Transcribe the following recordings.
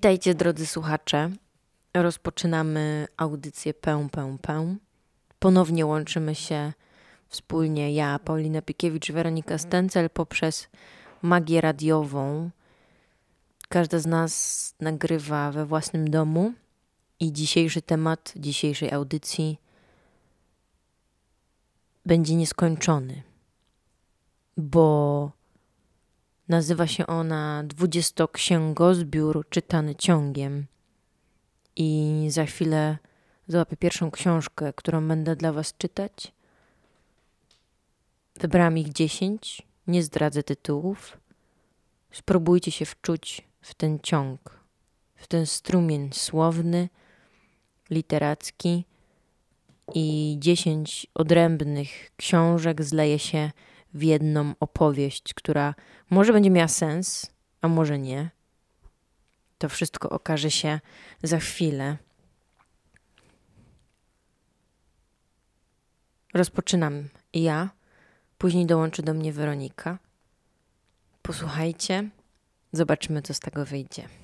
Witajcie drodzy słuchacze. Rozpoczynamy audycję Pę, Pę, Pę. Ponownie łączymy się wspólnie ja, Paulina Pikiewicz, Weronika Stencel poprzez magię radiową. Każda z nas nagrywa we własnym domu i dzisiejszy temat dzisiejszej audycji będzie nieskończony, bo nazywa się ona Dwudziestoksięgozbiór czytany ciągiem. I za chwilę załapię pierwszą książkę, którą będę dla Was czytać. Wybrałam ich dziesięć, nie zdradzę tytułów. Spróbujcie się wczuć w ten ciąg, w ten strumień słowny, literacki i dziesięć odrębnych książek zleje się w jedną opowieść, która może będzie miała sens, a może nie. To wszystko okaże się za chwilę. Rozpoczynam ja, później dołączy do mnie Weronika. Posłuchajcie, zobaczymy, co z tego wyjdzie.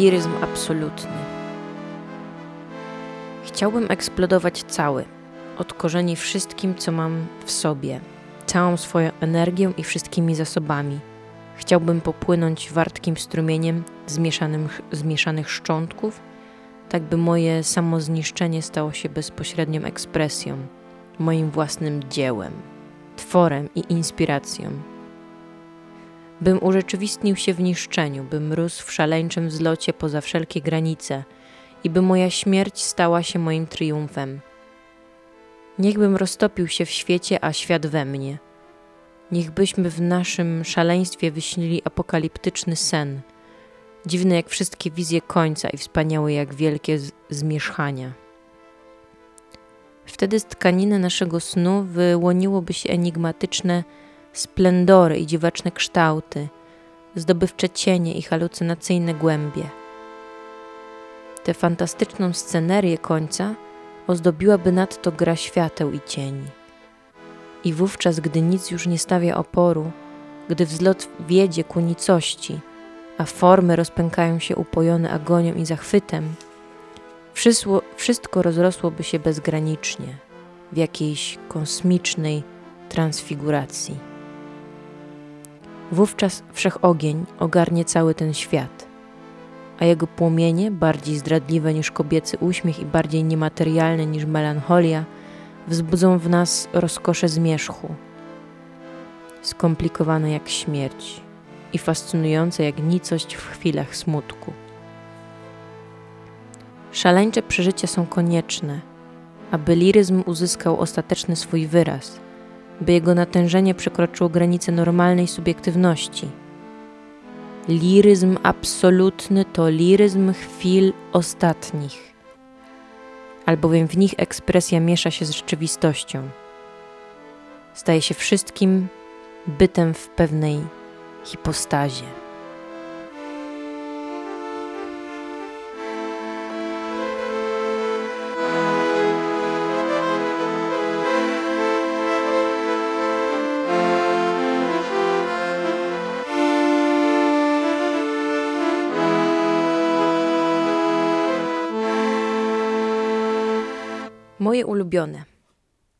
Liryzm absolutny. Chciałbym eksplodować cały, od korzeni wszystkim, co mam w sobie, całą swoją energią i wszystkimi zasobami. Chciałbym popłynąć wartkim strumieniem zmieszanych, zmieszanych szczątków, tak by moje samozniszczenie stało się bezpośrednią ekspresją, moim własnym dziełem, tworem i inspiracją bym urzeczywistnił się w niszczeniu, bym rósł w szaleńczym zlocie poza wszelkie granice i by moja śmierć stała się moim triumfem. Niechbym roztopił się w świecie, a świat we mnie. Niechbyśmy w naszym szaleństwie wyśnili apokaliptyczny sen, dziwny jak wszystkie wizje końca i wspaniały jak wielkie zmierzchania. Wtedy z tkaniny naszego snu wyłoniłoby się enigmatyczne splendory i dziwaczne kształty, zdobywcze cienie i halucynacyjne głębie. Tę fantastyczną scenerię końca ozdobiłaby nadto gra świateł i cieni. I wówczas, gdy nic już nie stawia oporu, gdy wzlot wiedzie ku nicości, a formy rozpękają się upojone agonią i zachwytem, wszystko, wszystko rozrosłoby się bezgranicznie w jakiejś kosmicznej transfiguracji. Wówczas wszechogień ogarnie cały ten świat, a jego płomienie, bardziej zdradliwe niż kobiecy uśmiech i bardziej niematerialne niż melancholia, wzbudzą w nas rozkosze zmierzchu, skomplikowane jak śmierć i fascynujące jak nicość w chwilach smutku. Szaleńcze przeżycia są konieczne, aby liryzm uzyskał ostateczny swój wyraz – by jego natężenie przekroczyło granice normalnej subiektywności. Liryzm absolutny to liryzm chwil ostatnich, albowiem w nich ekspresja miesza się z rzeczywistością. Staje się wszystkim bytem w pewnej hipostazie. Moje ulubione.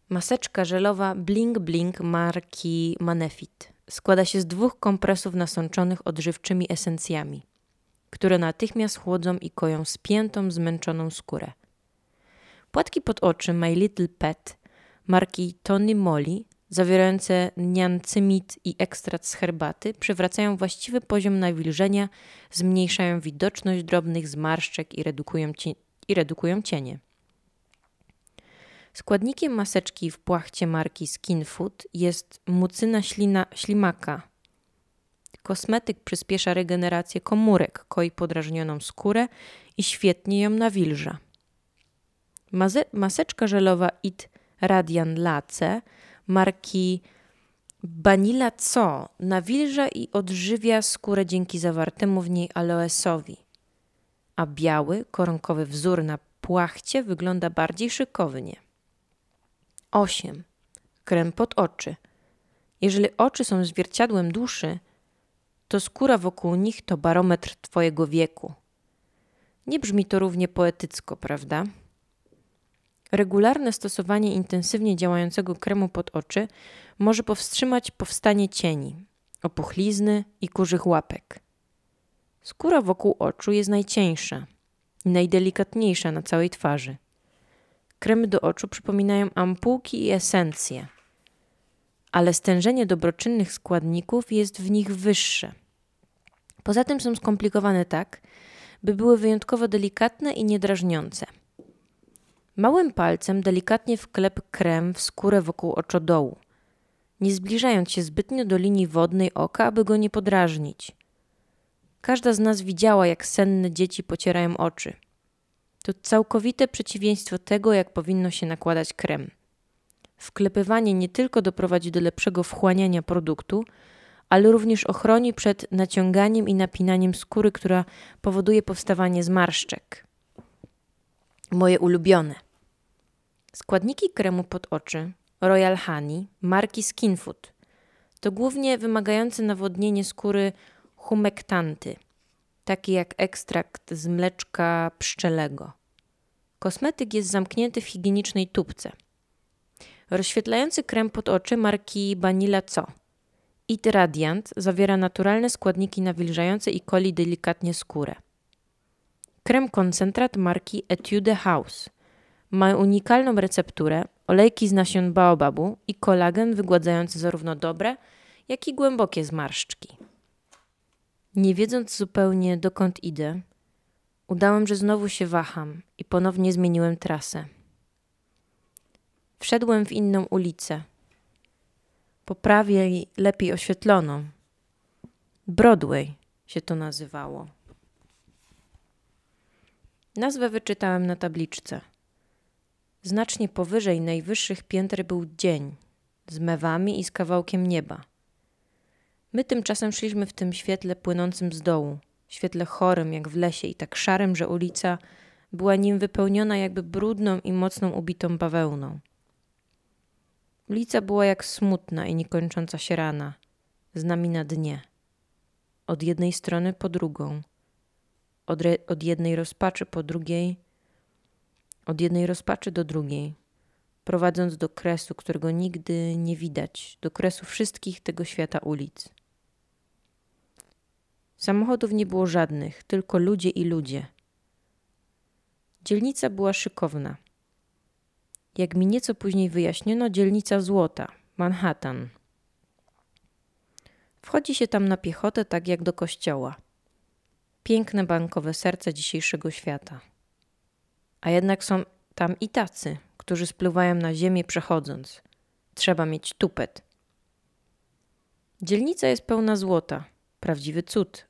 Maseczka żelowa Bling Bling marki Manefit. Składa się z dwóch kompresów nasączonych odżywczymi esencjami, które natychmiast chłodzą i koją spiętą, zmęczoną skórę. Płatki pod oczy My Little Pet marki Tony Moly, zawierające niancymid i ekstrakt z herbaty, przywracają właściwy poziom nawilżenia, zmniejszają widoczność drobnych zmarszczek i redukują, i redukują cienie. Składnikiem maseczki w płachcie marki Skin Food jest mucyna ślina, ślimaka. Kosmetyk przyspiesza regenerację komórek, koi podrażnioną skórę i świetnie ją nawilża. maseczka żelowa IT Radian Lace marki Banila Co nawilża i odżywia skórę dzięki zawartemu w niej aloesowi, a biały, koronkowy wzór na płachcie wygląda bardziej szykownie. 8. Krem pod oczy. Jeżeli oczy są zwierciadłem duszy, to skóra wokół nich to barometr Twojego wieku. Nie brzmi to równie poetycko, prawda? Regularne stosowanie intensywnie działającego kremu pod oczy może powstrzymać powstanie cieni, opuchlizny i kurzych łapek. Skóra wokół oczu jest najcieńsza i najdelikatniejsza na całej twarzy. Kremy do oczu przypominają ampułki i esencje, ale stężenie dobroczynnych składników jest w nich wyższe. Poza tym są skomplikowane tak, by były wyjątkowo delikatne i niedrażniące. Małym palcem delikatnie wklep krem w skórę wokół oczodołu, nie zbliżając się zbytnio do linii wodnej oka, aby go nie podrażnić. Każda z nas widziała, jak senne dzieci pocierają oczy. To całkowite przeciwieństwo tego, jak powinno się nakładać krem. Wklepywanie nie tylko doprowadzi do lepszego wchłaniania produktu, ale również ochroni przed naciąganiem i napinaniem skóry, która powoduje powstawanie zmarszczek. Moje ulubione. Składniki kremu pod oczy Royal Honey marki Skinfood to głównie wymagające nawodnienie skóry humektanty, takie jak ekstrakt z mleczka pszczelego. Kosmetyk jest zamknięty w higienicznej tubce. Rozświetlający krem pod oczy marki Banila Co. It Radiant zawiera naturalne składniki nawilżające i koli delikatnie skórę. Krem koncentrat marki Etude House ma unikalną recepturę, olejki z nasion baobabu i kolagen wygładzający zarówno dobre, jak i głębokie zmarszczki. Nie wiedząc zupełnie dokąd idę, udałem, że znowu się waham i ponownie zmieniłem trasę. Wszedłem w inną ulicę, poprawiej, lepiej oświetloną. Broadway się to nazywało. Nazwę wyczytałem na tabliczce. Znacznie powyżej najwyższych pięter był dzień z mewami i z kawałkiem nieba. My tymczasem szliśmy w tym świetle płynącym z dołu, świetle chorym jak w lesie i tak szarym, że ulica była nim wypełniona jakby brudną i mocną ubitą bawełną. Ulica była jak smutna i niekończąca się rana, z nami na dnie. Od jednej strony po drugą, od, re, od jednej rozpaczy po drugiej, od jednej rozpaczy do drugiej, prowadząc do kresu, którego nigdy nie widać, do kresu wszystkich tego świata ulic. Samochodów nie było żadnych, tylko ludzie i ludzie. Dzielnica była szykowna. Jak mi nieco później wyjaśniono, dzielnica Złota, Manhattan. Wchodzi się tam na piechotę tak jak do kościoła. Piękne bankowe serce dzisiejszego świata. A jednak są tam i tacy, którzy spływają na ziemię przechodząc. Trzeba mieć tupet. Dzielnica jest pełna złota, prawdziwy cud,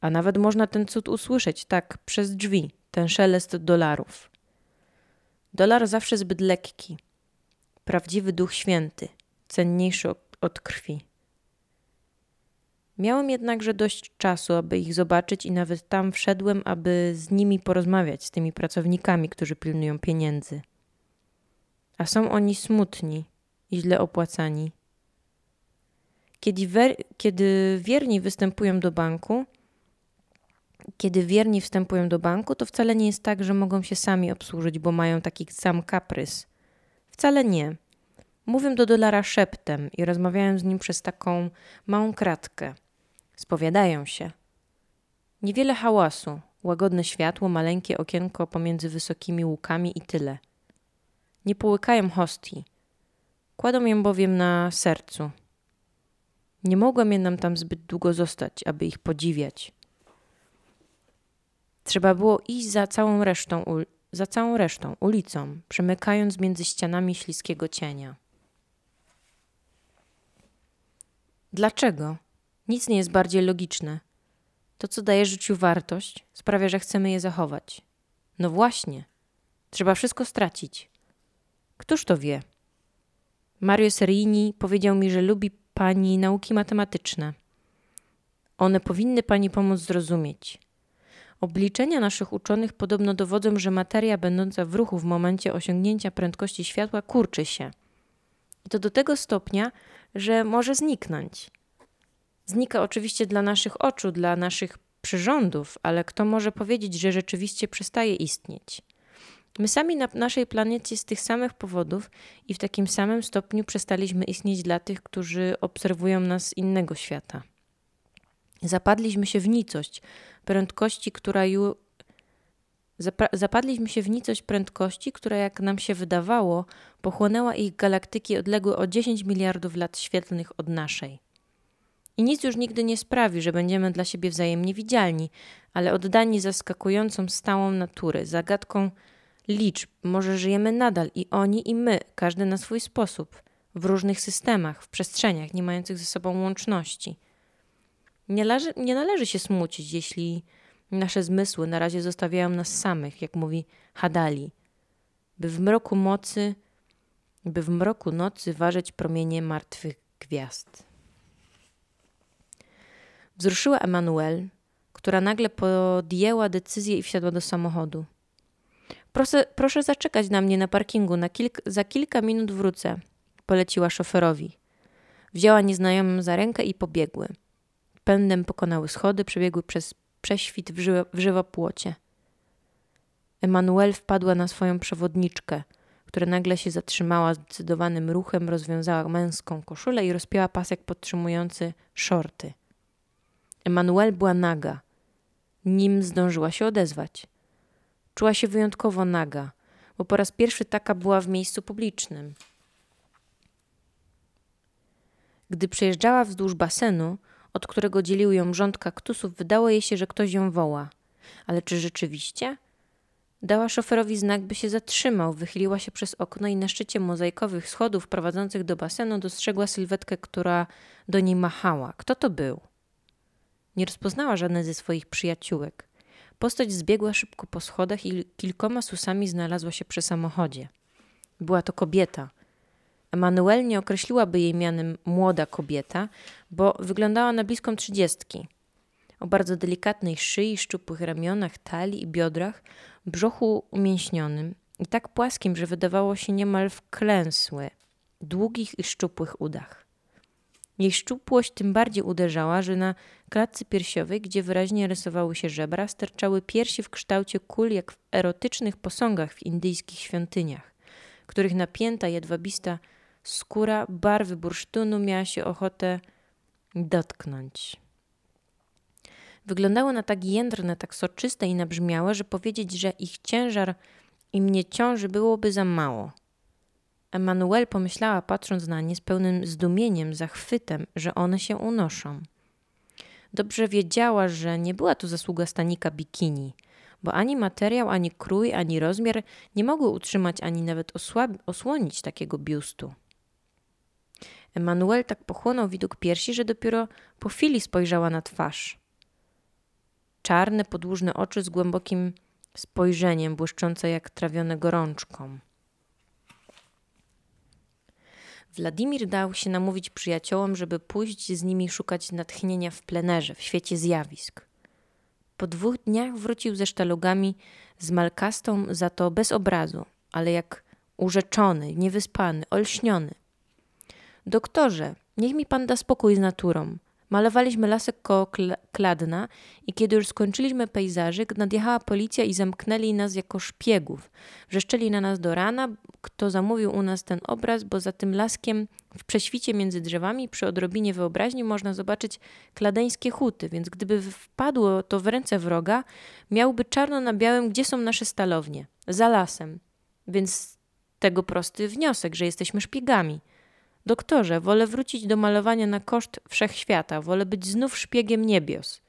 a nawet można ten cud usłyszeć tak przez drzwi, ten szelest dolarów. Dolar zawsze zbyt lekki. Prawdziwy Duch Święty, cenniejszy od, krwi. Miałem jednakże dość czasu, aby ich zobaczyć, i nawet tam wszedłem, aby z nimi porozmawiać, z tymi pracownikami, którzy pilnują pieniędzy. A są oni smutni i źle opłacani. Kiedy, kiedy wierni występują do banku, kiedy wierni wstępują do banku, to wcale nie jest tak, że mogą się sami obsłużyć, bo mają taki sam kaprys. Wcale nie. Mówią do dolara szeptem i rozmawiają z nim przez taką małą kratkę. Spowiadają się. Niewiele hałasu, łagodne światło, maleńkie okienko pomiędzy wysokimi łukami i tyle. Nie połykają hostii. Kładą ją bowiem na sercu. Nie mogłem jednak tam zbyt długo zostać, aby ich podziwiać. Trzeba było iść za całą resztą za całą resztą, ulicą, przemykając między ścianami śliskiego cienia. Dlaczego? Nic nie jest bardziej logiczne. To, co daje życiu wartość, sprawia, że chcemy je zachować. No właśnie, trzeba wszystko stracić. Któż to wie? Mario Serini powiedział mi, że lubi pani nauki matematyczne. One powinny pani pomóc zrozumieć. Obliczenia naszych uczonych podobno dowodzą, że materia będąca w ruchu w momencie osiągnięcia prędkości światła kurczy się. I to do tego stopnia, że może zniknąć. Znika oczywiście dla naszych oczu, dla naszych przyrządów, ale kto może powiedzieć, że rzeczywiście przestaje istnieć? My sami na naszej planecie z tych samych powodów i w takim samym stopniu przestaliśmy istnieć dla tych, którzy obserwują nas z innego świata. Zapadliśmy się w nicość prędkości, która ju... Zapadliśmy się w nicość prędkości, która, jak nam się wydawało, pochłonęła ich galaktyki odległe o 10 miliardów lat świetlnych od naszej. I nic już nigdy nie sprawi, że będziemy dla siebie wzajemnie widzialni, ale oddani zaskakującą stałą natury, zagadką liczb, może żyjemy nadal i oni, i my, każdy na swój sposób, w różnych systemach, w przestrzeniach, nie mających ze sobą łączności. Nie, należy, nie należy się smucić, jeśli nasze zmysły na razie zostawiają nas samych, jak mówi Hadali, by w mroku mocy, by w mroku nocy ważyć promienie martwych gwiazd. Wzruszyła Emanuel, która nagle podjęła decyzję i wsiadła do samochodu. Proszę, proszę zaczekać na mnie na parkingu, na kilk, za kilka minut wrócę, poleciła szoferowi. Wzięła nieznajomą za rękę i pobiegły. Pędem pokonały schody, przebiegły przez prześwit w, żywo, w żywopłocie. Emanuel wpadła na swoją przewodniczkę, która nagle się zatrzymała zdecydowanym ruchem, rozwiązała męską koszulę i rozpięła pasek podtrzymujący szorty. Emanuel była naga, nim zdążyła się odezwać. Czuła się wyjątkowo naga, bo po raz pierwszy taka była w miejscu publicznym. Gdy przejeżdżała wzdłuż basenu, od którego dzielił ją rząd kaktusów, wydało jej się, że ktoś ją woła. Ale czy rzeczywiście? Dała szoferowi znak, by się zatrzymał, wychyliła się przez okno i na szczycie mozaikowych schodów prowadzących do basenu dostrzegła sylwetkę, która do niej machała. Kto to był? Nie rozpoznała żadnej ze swoich przyjaciółek. Postać zbiegła szybko po schodach i kilkoma susami znalazła się przy samochodzie. Była to kobieta. Emanuel nie określiłaby jej mianem młoda kobieta, bo wyglądała na bliską trzydziestki. O bardzo delikatnej szyi, szczupłych ramionach, talii i biodrach, brzuchu umięśnionym i tak płaskim, że wydawało się niemal wklęsłe, długich i szczupłych udach. Jej szczupłość tym bardziej uderzała, że na klatce piersiowej, gdzie wyraźnie rysowały się żebra, sterczały piersi w kształcie kul jak w erotycznych posągach w indyjskich świątyniach, których napięta, jedwabista skóra barwy bursztynu miała się ochotę dotknąć. Wyglądały na tak jędrne, tak soczyste i nabrzmiałe, że powiedzieć, że ich ciężar im nie ciąży, byłoby za mało. Emanuel pomyślała, patrząc na nie z pełnym zdumieniem, zachwytem, że one się unoszą. Dobrze wiedziała, że nie była to zasługa stanika bikini, bo ani materiał, ani krój, ani rozmiar nie mogły utrzymać ani nawet osłonić takiego biustu. Emanuel tak pochłonął widok piersi, że dopiero po chwili spojrzała na twarz. Czarne, podłużne oczy z głębokim spojrzeniem, błyszczące jak trawione gorączką. Wladimir dał się namówić przyjaciołom, żeby pójść z nimi szukać natchnienia w plenerze, w świecie zjawisk. Po dwóch dniach wrócił ze sztalugami z malkastą, za to bez obrazu, ale jak urzeczony, niewyspany, olśniony. Doktorze, niech mi pan da spokój z naturą. Malowaliśmy lasek koło Kladna i kiedy już skończyliśmy pejzażyk, nadjechała policja i zamknęli nas jako szpiegów. Wrzeszczeli na nas do rana, kto zamówił u nas ten obraz, bo za tym laskiem w prześwicie między drzewami przy odrobinie wyobraźni można zobaczyć kladeńskie huty, więc gdyby wpadło to w ręce wroga, miałby czarno na białym, gdzie są nasze stalownie. Za lasem. Więc tego prosty wniosek, że jesteśmy szpiegami. Doktorze, wolę wrócić do malowania na koszt wszechświata, wolę być znów szpiegiem niebios.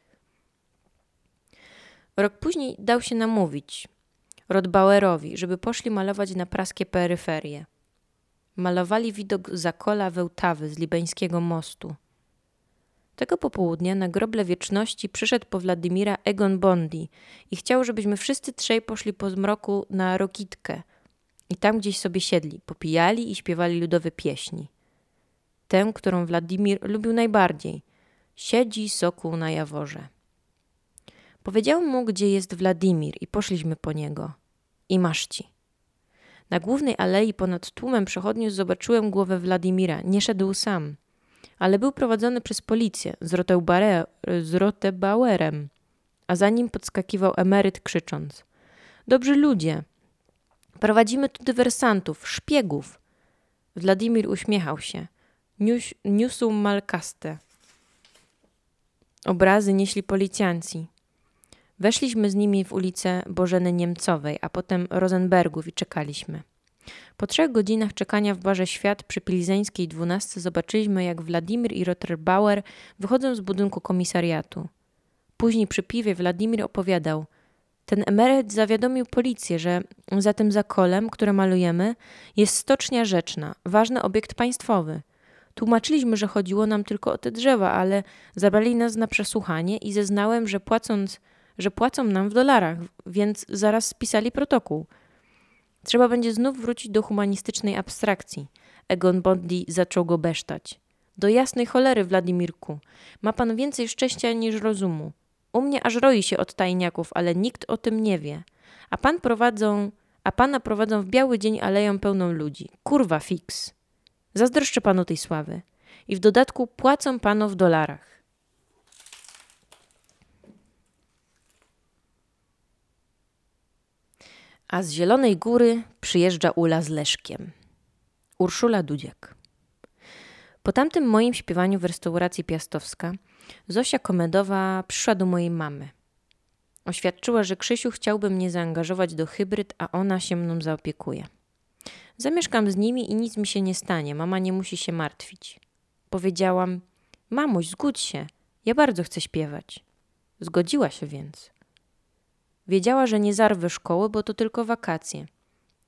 Rok później dał się namówić. Rodbauerowi, żeby poszli malować na praskie peryferie. Malowali widok zakola Wełtawy z libeńskiego mostu. Tego popołudnia na groble wieczności przyszedł po Wladimira Egon Bondi i chciał, żebyśmy wszyscy trzej poszli po zmroku na Rokitkę i tam gdzieś sobie siedli, popijali i śpiewali ludowe pieśni. Tę, którą Wladimir lubił najbardziej. Siedzi soku na jaworze. Powiedziałem mu, gdzie jest Wladimir i poszliśmy po niego. I masz ci. Na głównej alei ponad tłumem przechodniów zobaczyłem głowę Wladimira. Nie szedł sam, ale był prowadzony przez policję z Rotebauerem, a za nim podskakiwał emeryt krzycząc. Dobrzy ludzie, prowadzimy tu dywersantów, szpiegów. Wladimir uśmiechał się. Niósł malkaste. Obrazy nieśli policjanci. Weszliśmy z nimi w ulicę Bożeny Niemcowej, a potem Rosenbergów i czekaliśmy. Po trzech godzinach czekania w barze Świat przy Pilzeńskiej 12 zobaczyliśmy, jak Wladimir i Rotterbauer wychodzą z budynku komisariatu. Później przy piwie Wladimir opowiadał – ten emeryt zawiadomił policję, że za tym zakolem, które malujemy, jest stocznia rzeczna, ważny obiekt państwowy. Tłumaczyliśmy, że chodziło nam tylko o te drzewa, ale zabrali nas na przesłuchanie i zeznałem, że płacąc że płacą nam w dolarach, więc zaraz spisali protokół. Trzeba będzie znów wrócić do humanistycznej abstrakcji. Egon Bondi zaczął go besztać. Do jasnej cholery, Władimirku. Ma pan więcej szczęścia niż rozumu. U mnie aż roi się od tajniaków, ale nikt o tym nie wie. A pan prowadzą, a pana prowadzą w biały dzień aleją pełną ludzi. Kurwa fix. Zazdroszczę panu tej sławy. I w dodatku płacą panu w dolarach. A z Zielonej Góry przyjeżdża Ula z Leszkiem. Urszula Dudziak. Po tamtym moim śpiewaniu w restauracji Piastowska Zosia Komedowa przyszła do mojej mamy. Oświadczyła, że Krzysiu chciałby mnie zaangażować do hybryd, a ona się mną zaopiekuje. Zamieszkam z nimi i nic mi się nie stanie, mama nie musi się martwić. Powiedziałam: Mamuś, zgódź się, ja bardzo chcę śpiewać. Zgodziła się więc. Wiedziała, że nie zarwę szkoły, bo to tylko wakacje.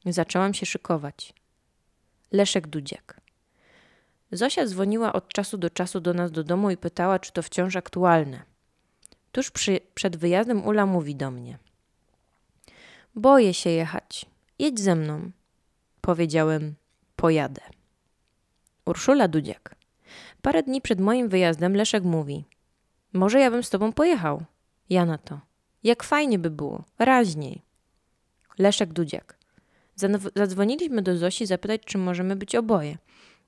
Zaczęłam się szykować. Leszek Dudziak. Zosia dzwoniła od czasu do czasu do nas do domu i pytała, czy to wciąż aktualne. Tuż przy, przed wyjazdem Ula mówi do mnie. Boję się jechać. Jedź ze mną. Powiedziałem, pojadę. Urszula Dudziak. Parę dni przed moim wyjazdem Leszek mówi: Może ja bym z tobą pojechał. Ja na to. Jak fajnie by było, raźniej. Leszek Dudziak. Zadzwoniliśmy do Zosi zapytać, czy możemy być oboje.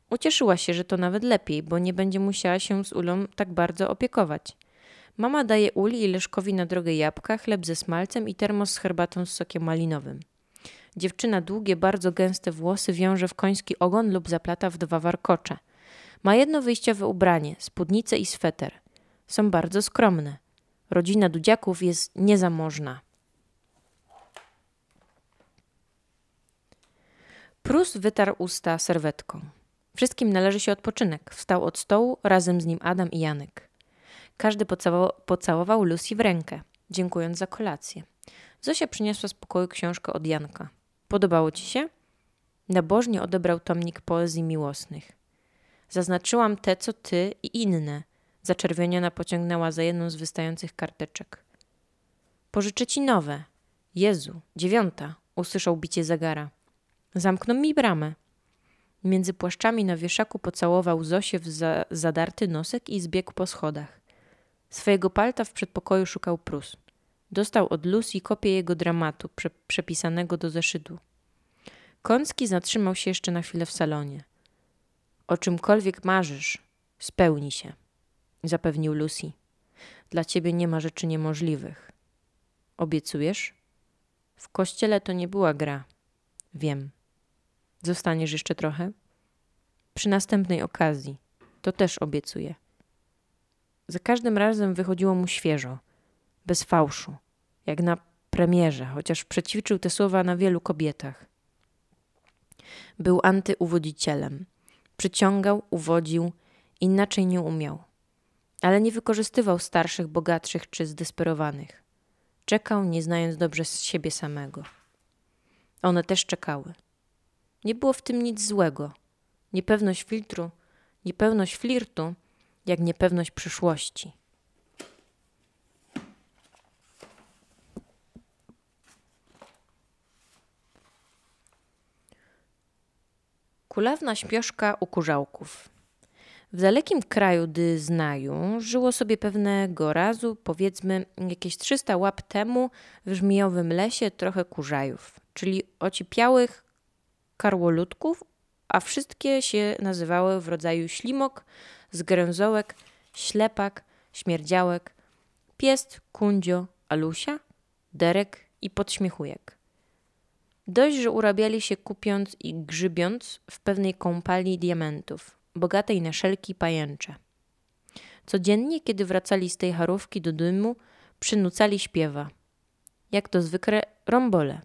Ucieszyła się, że to nawet lepiej, bo nie będzie musiała się z Ulą tak bardzo opiekować. Mama daje Uli i Leszkowi na drogę jabłka, chleb ze smalcem i termos z herbatą z sokiem malinowym. Dziewczyna długie, bardzo gęste włosy wiąże w koński ogon lub zaplata w dwa warkocze. Ma jedno wyjściowe ubranie, spódnicę i sweter. Są bardzo skromne. Rodzina Dudziaków jest niezamożna. Prus wytarł usta serwetką. Wszystkim należy się odpoczynek. Wstał od stołu, razem z nim Adam i Janek. Każdy pocałował, pocałował Lucy w rękę, dziękując za kolację. Zosia przyniosła z pokoju książkę od Janka. Podobało ci się? Nabożnie odebrał tomnik poezji miłosnych. Zaznaczyłam te, co ty i inne. Zaczerwieniona pociągnęła za jedną z wystających karteczek. Pożyczę ci nowe. Jezu, dziewiąta, usłyszał bicie zegara. Zamkną mi bramę. Między płaszczami na wieszaku pocałował Zosię w za zadarty nosek i zbiegł po schodach. Swojego palta w przedpokoju szukał Prus. Dostał od Lucy kopię jego dramatu, prze przepisanego do zeszytu. Kącki zatrzymał się jeszcze na chwilę w salonie. O czymkolwiek marzysz, spełni się, zapewnił Lucy. Dla ciebie nie ma rzeczy niemożliwych. Obiecujesz? W kościele to nie była gra. Wiem. Zostaniesz jeszcze trochę? Przy następnej okazji. To też obiecuję. Za każdym razem wychodziło mu świeżo, bez fałszu, jak na premierze, chociaż przećwiczył te słowa na wielu kobietach. Był antyuwodzicielem. Przyciągał, uwodził, inaczej nie umiał. Ale nie wykorzystywał starszych, bogatszych czy zdesperowanych. Czekał, nie znając dobrze z siebie samego. One też czekały. Nie było w tym nic złego. Niepewność filtru, niepewność flirtu, jak niepewność przyszłości. Kulawna śpioszka u kurzałków. W dalekim kraju Dyznaju żyło sobie pewnego razu, powiedzmy jakieś 300 łap temu, w żmijowym lesie trochę kurzajów, czyli ocipiałych karłoludków, a wszystkie się nazywały w rodzaju ślimok, zgręzołek, ślepak, śmierdziałek, piest, kundzio, alusia, derek i podśmiechujek. Dość, że urabiali się kupiąc i grzybiąc w pewnej kąpali diamentów, bogatej na szelki pajęcze. Codziennie, kiedy wracali z tej charówki do dymu, przynucali śpiewa. Jak to zwykle rombole.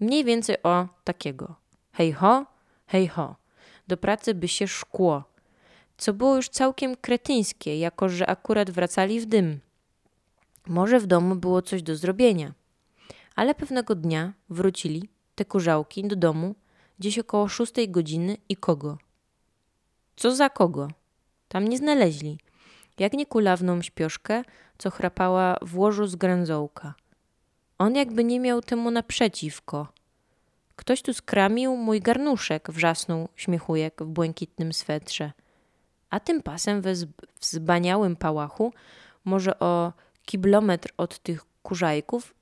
Mniej więcej o takiego. Hej ho, hej ho. Do pracy by się szkło. Co było już całkiem kretyńskie, jako że akurat wracali w dym. Może w domu było coś do zrobienia. Ale pewnego dnia wrócili te kurzałki do domu gdzieś około szóstej godziny i kogo? Co za kogo? Tam nie znaleźli. Jak nie kulawną śpioszkę, co chrapała w łożu z gręzołka. On jakby nie miał temu naprzeciwko. Ktoś tu skramił mój garnuszek, wrzasnął śmiechujek w błękitnym swetrze. A tymczasem we wzbaniałym pałachu, może o kiblometr od tych kurzajków,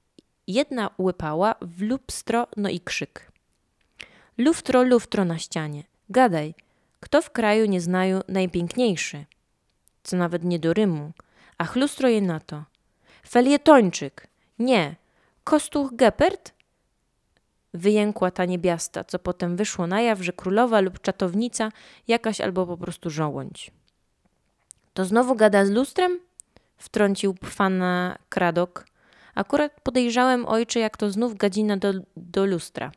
Jedna łypała w lustro, no i krzyk. Luftro, luftro na ścianie. Gadaj, kto w kraju nie znaju najpiękniejszy? Co nawet nie do rymu. A chlustro je na to. Felietończyk. Nie. Kostuch Gepard? Wyjękła ta niebiasta, co potem wyszło na jaw, że królowa lub czatownica, jakaś albo po prostu żołądź. To znowu gada z lustrem? Wtrącił pfana Kradok, Akurat podejrzałem ojcze, jak to znów gadzina do, do lustra.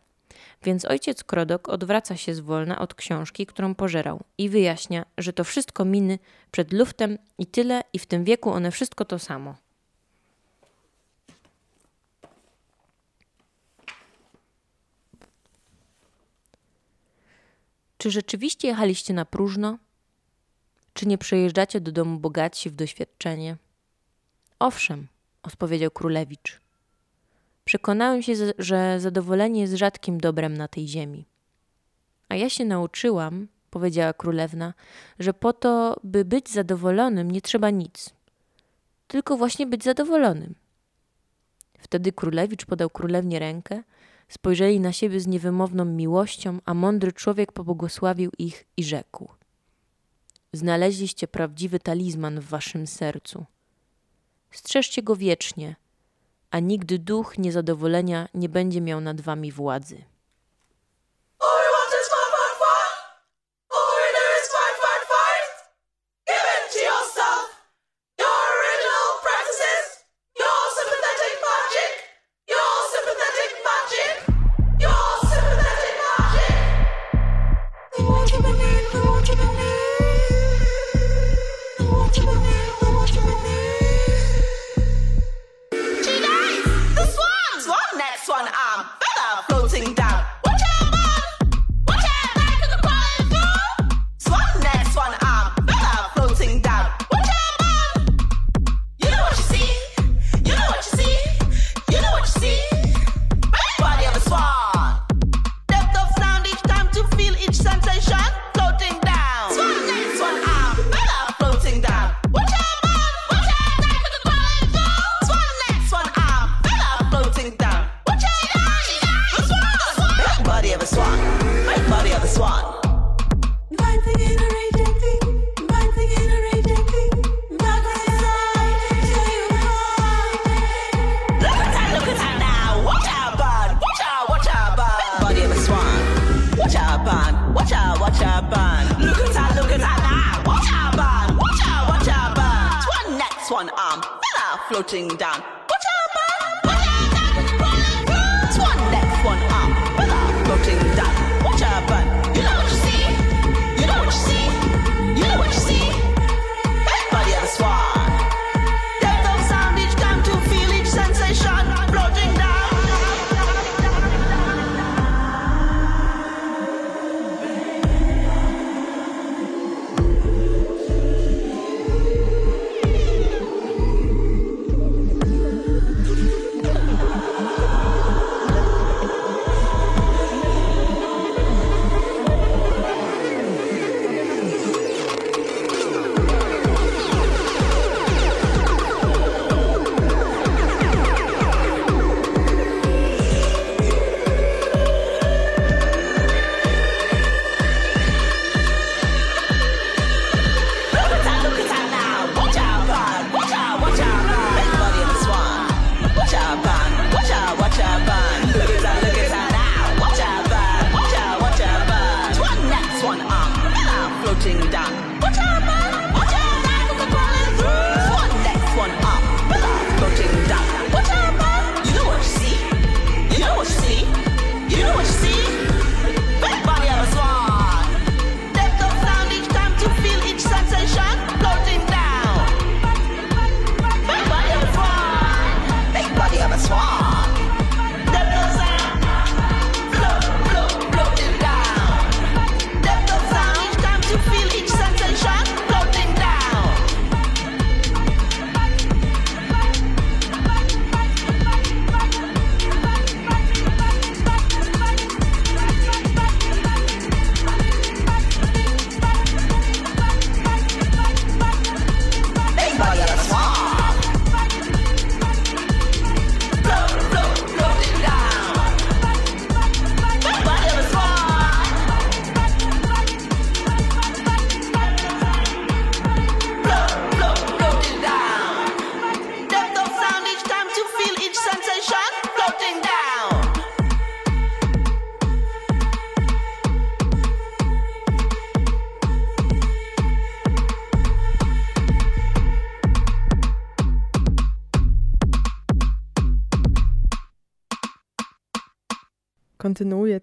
Więc ojciec Krodok odwraca się zwolna od książki, którą pożerał i wyjaśnia, że to wszystko miny przed luftem i tyle i w tym wieku one wszystko to samo. Czy rzeczywiście jechaliście na próżno? Czy nie przejeżdżacie do domu bogaci w doświadczenie? Owszem, odpowiedział królewicz. Przekonałem się, że zadowolenie jest rzadkim dobrem na tej ziemi. A ja się nauczyłam, powiedziała królewna, że po to, by być zadowolonym, nie trzeba nic, tylko właśnie być zadowolonym. Wtedy królewicz podał królewnie rękę, spojrzeli na siebie z niewymowną miłością, a mądry człowiek pobłogosławił ich i rzekł: Znaleźliście prawdziwy talizman w waszym sercu. Strzeżcie go wiecznie, a nigdy duch niezadowolenia nie będzie miał nad wami władzy.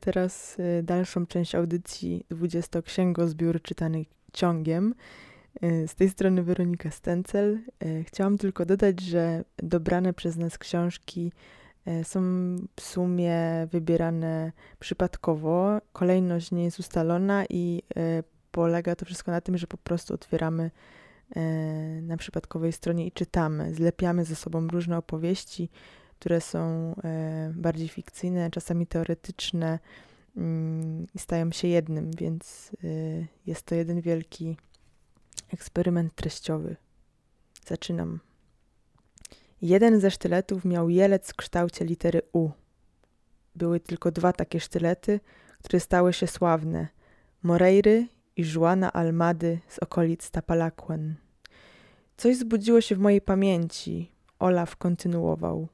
Teraz y, dalszą część audycji 20 Księgozbiór czytanych ciągiem. Y, z tej strony Weronika Stencel. Y, chciałam tylko dodać, że dobrane przez nas książki są w sumie wybierane przypadkowo. Kolejność nie jest ustalona i polega to wszystko na tym, że po prostu otwieramy na przypadkowej stronie i czytamy. Zlepiamy ze sobą różne opowieści które są e, bardziej fikcyjne, czasami teoretyczne mm, i stają się jednym, więc e, jest to jeden wielki eksperyment treściowy. Zaczynam. Jeden ze sztyletów miał jelec w kształcie litery U. Były tylko dwa takie sztylety, które stały się sławne: Moreiry i Juana Almady z okolic Tapalaquen. Coś zbudziło się w mojej pamięci. Olaf kontynuował.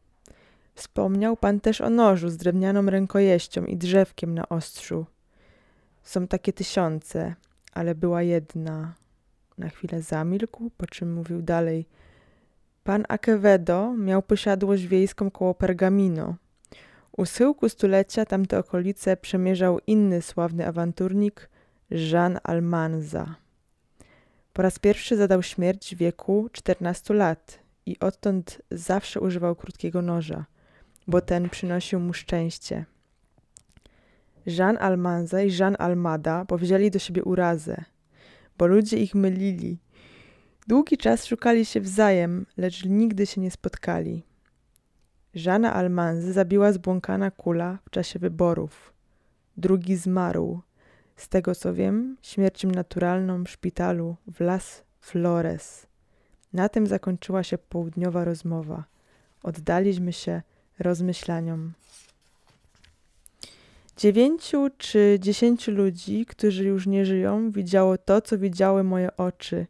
Wspomniał pan też o nożu z drewnianą rękojeścią i drzewkiem na ostrzu. Są takie tysiące, ale była jedna. Na chwilę zamilkł, po czym mówił dalej. Pan Akevedo miał posiadłość wiejską koło Pergamino. U schyłku stulecia tamte okolice przemierzał inny sławny awanturnik, Jean Almanza. Po raz pierwszy zadał śmierć w wieku 14 lat i odtąd zawsze używał krótkiego noża bo ten przynosił mu szczęście. Jean Almanza i Jean Almada powzięli do siebie urazę, bo ludzie ich mylili. Długi czas szukali się wzajem, lecz nigdy się nie spotkali. Żana Almanzy zabiła zbłąkana kula w czasie wyborów. Drugi zmarł. Z tego co wiem, śmiercią naturalną w szpitalu w Las Flores. Na tym zakończyła się południowa rozmowa. Oddaliśmy się rozmyślaniom. Dziewięciu czy dziesięciu ludzi, którzy już nie żyją, widziało to, co widziały moje oczy.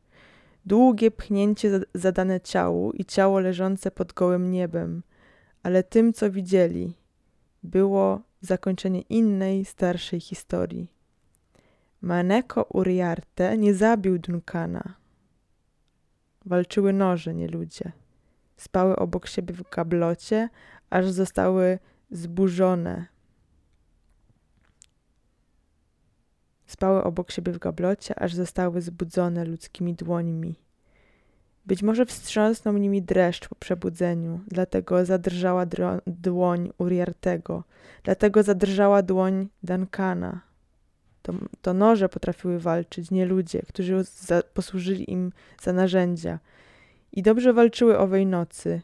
Długie pchnięcie zadane ciału i ciało leżące pod gołym niebem, ale tym, co widzieli, było zakończenie innej, starszej historii. Maneko Uriarte nie zabił Duncana. Walczyły noże, nie ludzie. Spały obok siebie w kablocie, aż zostały zburzone. Spały obok siebie w gablocie, aż zostały zbudzone ludzkimi dłońmi. Być może wstrząsnął nimi dreszcz po przebudzeniu, dlatego zadrżała dłoń Uriartego, dlatego zadrżała dłoń Duncana. To, to noże potrafiły walczyć, nie ludzie, którzy za, posłużyli im za narzędzia. I dobrze walczyły owej nocy,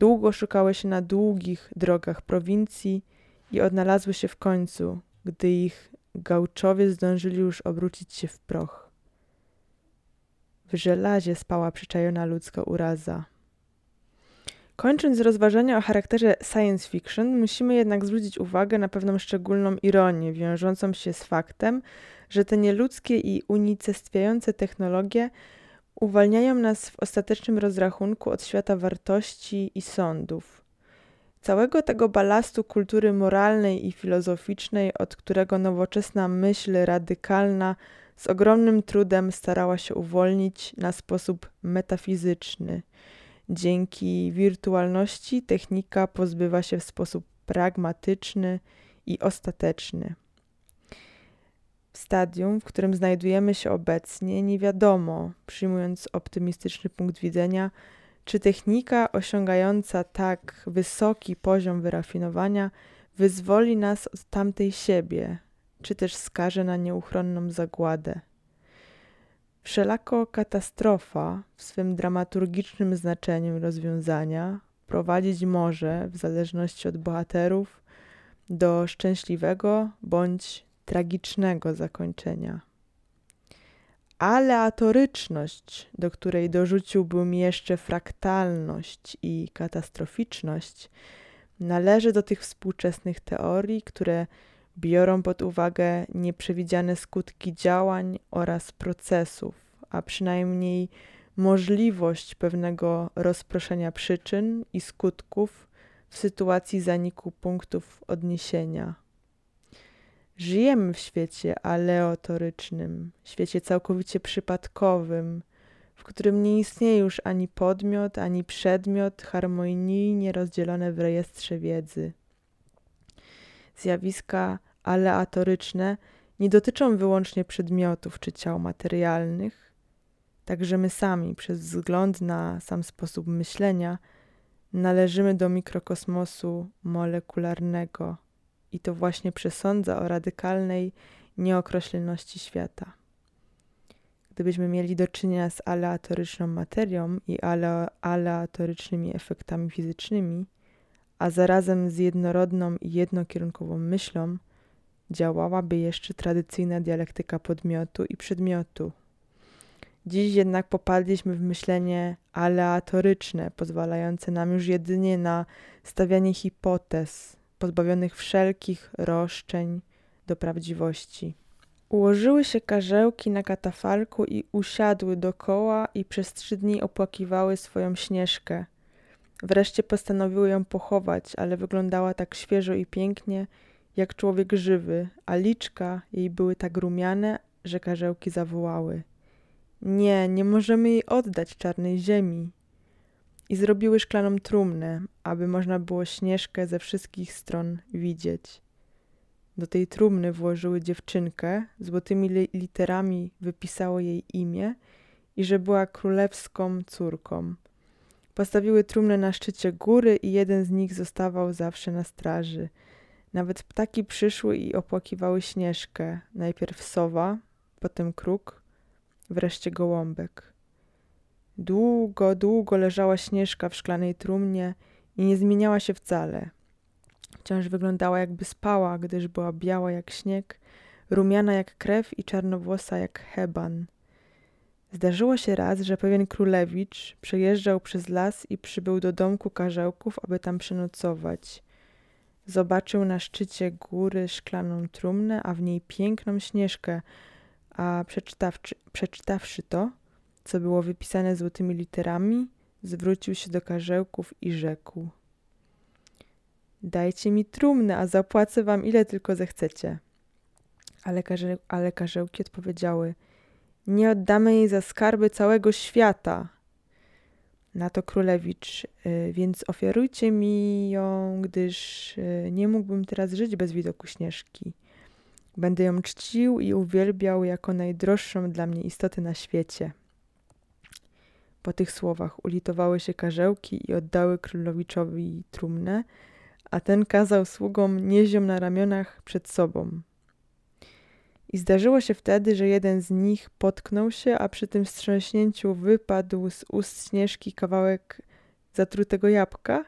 Długo szukały się na długich drogach prowincji i odnalazły się w końcu, gdy ich gałczowie zdążyli już obrócić się w proch. W żelazie spała przyczajona ludzka uraza. Kończąc rozważania o charakterze science fiction, musimy jednak zwrócić uwagę na pewną szczególną ironię wiążącą się z faktem, że te nieludzkie i unicestwiające technologie uwalniają nas w ostatecznym rozrachunku od świata wartości i sądów. Całego tego balastu kultury moralnej i filozoficznej, od którego nowoczesna myśl radykalna z ogromnym trudem starała się uwolnić na sposób metafizyczny. Dzięki wirtualności technika pozbywa się w sposób pragmatyczny i ostateczny. W stadium, w którym znajdujemy się obecnie, nie wiadomo, przyjmując optymistyczny punkt widzenia, czy technika osiągająca tak wysoki poziom wyrafinowania wyzwoli nas od tamtej siebie, czy też skaże na nieuchronną zagładę. Wszelako katastrofa w swym dramaturgicznym znaczeniu rozwiązania prowadzić może, w zależności od bohaterów, do szczęśliwego bądź tragicznego zakończenia. Aleatoryczność, do której dorzuciłbym jeszcze fraktalność i katastroficzność, należy do tych współczesnych teorii, które biorą pod uwagę nieprzewidziane skutki działań oraz procesów, a przynajmniej możliwość pewnego rozproszenia przyczyn i skutków w sytuacji zaniku punktów odniesienia Żyjemy w świecie aleatorycznym, świecie całkowicie przypadkowym, w którym nie istnieje już ani podmiot, ani przedmiot harmonijnie rozdzielone w rejestrze wiedzy. Zjawiska aleatoryczne nie dotyczą wyłącznie przedmiotów czy ciał materialnych, także my sami, przez wzgląd na sam sposób myślenia, należymy do mikrokosmosu molekularnego i to właśnie przesądza o radykalnej nieokreśloności świata. Gdybyśmy mieli do czynienia z aleatoryczną materią i ale, aleatorycznymi efektami fizycznymi, a zarazem z jednorodną i jednokierunkową myślą, działałaby jeszcze tradycyjna dialektyka podmiotu i przedmiotu. Dziś jednak popadliśmy w myślenie aleatoryczne, pozwalające nam już jedynie na stawianie hipotez, pozbawionych wszelkich roszczeń do prawdziwości. Ułożyły się karzełki na katafalku i usiadły dokoła i przez trzy dni opłakiwały swoją śnieżkę. Wreszcie postanowiły ją pochować, ale wyglądała tak świeżo i pięknie, jak człowiek żywy, a liczka jej były tak rumiane, że karzełki zawołały. Nie, nie możemy jej oddać czarnej ziemi i zrobiły szklaną trumnę, aby można było śnieżkę ze wszystkich stron widzieć. Do tej trumny włożyły dziewczynkę, złotymi li literami wypisało jej imię i że była królewską córką. Postawiły trumnę na szczycie góry i jeden z nich zostawał zawsze na straży. Nawet ptaki przyszły i opłakiwały śnieżkę. Najpierw sowa, potem kruk, wreszcie gołąbek. Długo, długo leżała Śnieżka w szklanej trumnie i nie zmieniała się wcale. Wciąż wyglądała jakby spała, gdyż była biała jak śnieg, rumiana jak krew i czarnowłosa jak heban. Zdarzyło się raz, że pewien królewicz przejeżdżał przez las i przybył do domku karzełków, aby tam przenocować. Zobaczył na szczycie góry szklaną trumnę, a w niej piękną śnieżkę, a przeczytawszy, przeczytawszy to, co było wypisane złotymi literami, zwrócił się do karzełków i rzekł: Dajcie mi trumnę, a zapłacę wam ile tylko zechcecie. Ale, karze ale karzełki odpowiedziały: Nie oddamy jej za skarby całego świata. Na to królewicz, y, więc ofiarujcie mi ją, gdyż y, nie mógłbym teraz żyć bez widoku śnieżki. Będę ją czcił i uwielbiał jako najdroższą dla mnie istotę na świecie. Po tych słowach ulitowały się karzełki i oddały królowiczowi trumnę, a ten kazał sługom ją na ramionach przed sobą. I zdarzyło się wtedy, że jeden z nich potknął się, a przy tym wstrząśnięciu wypadł z ust Śnieżki kawałek zatrutego jabłka,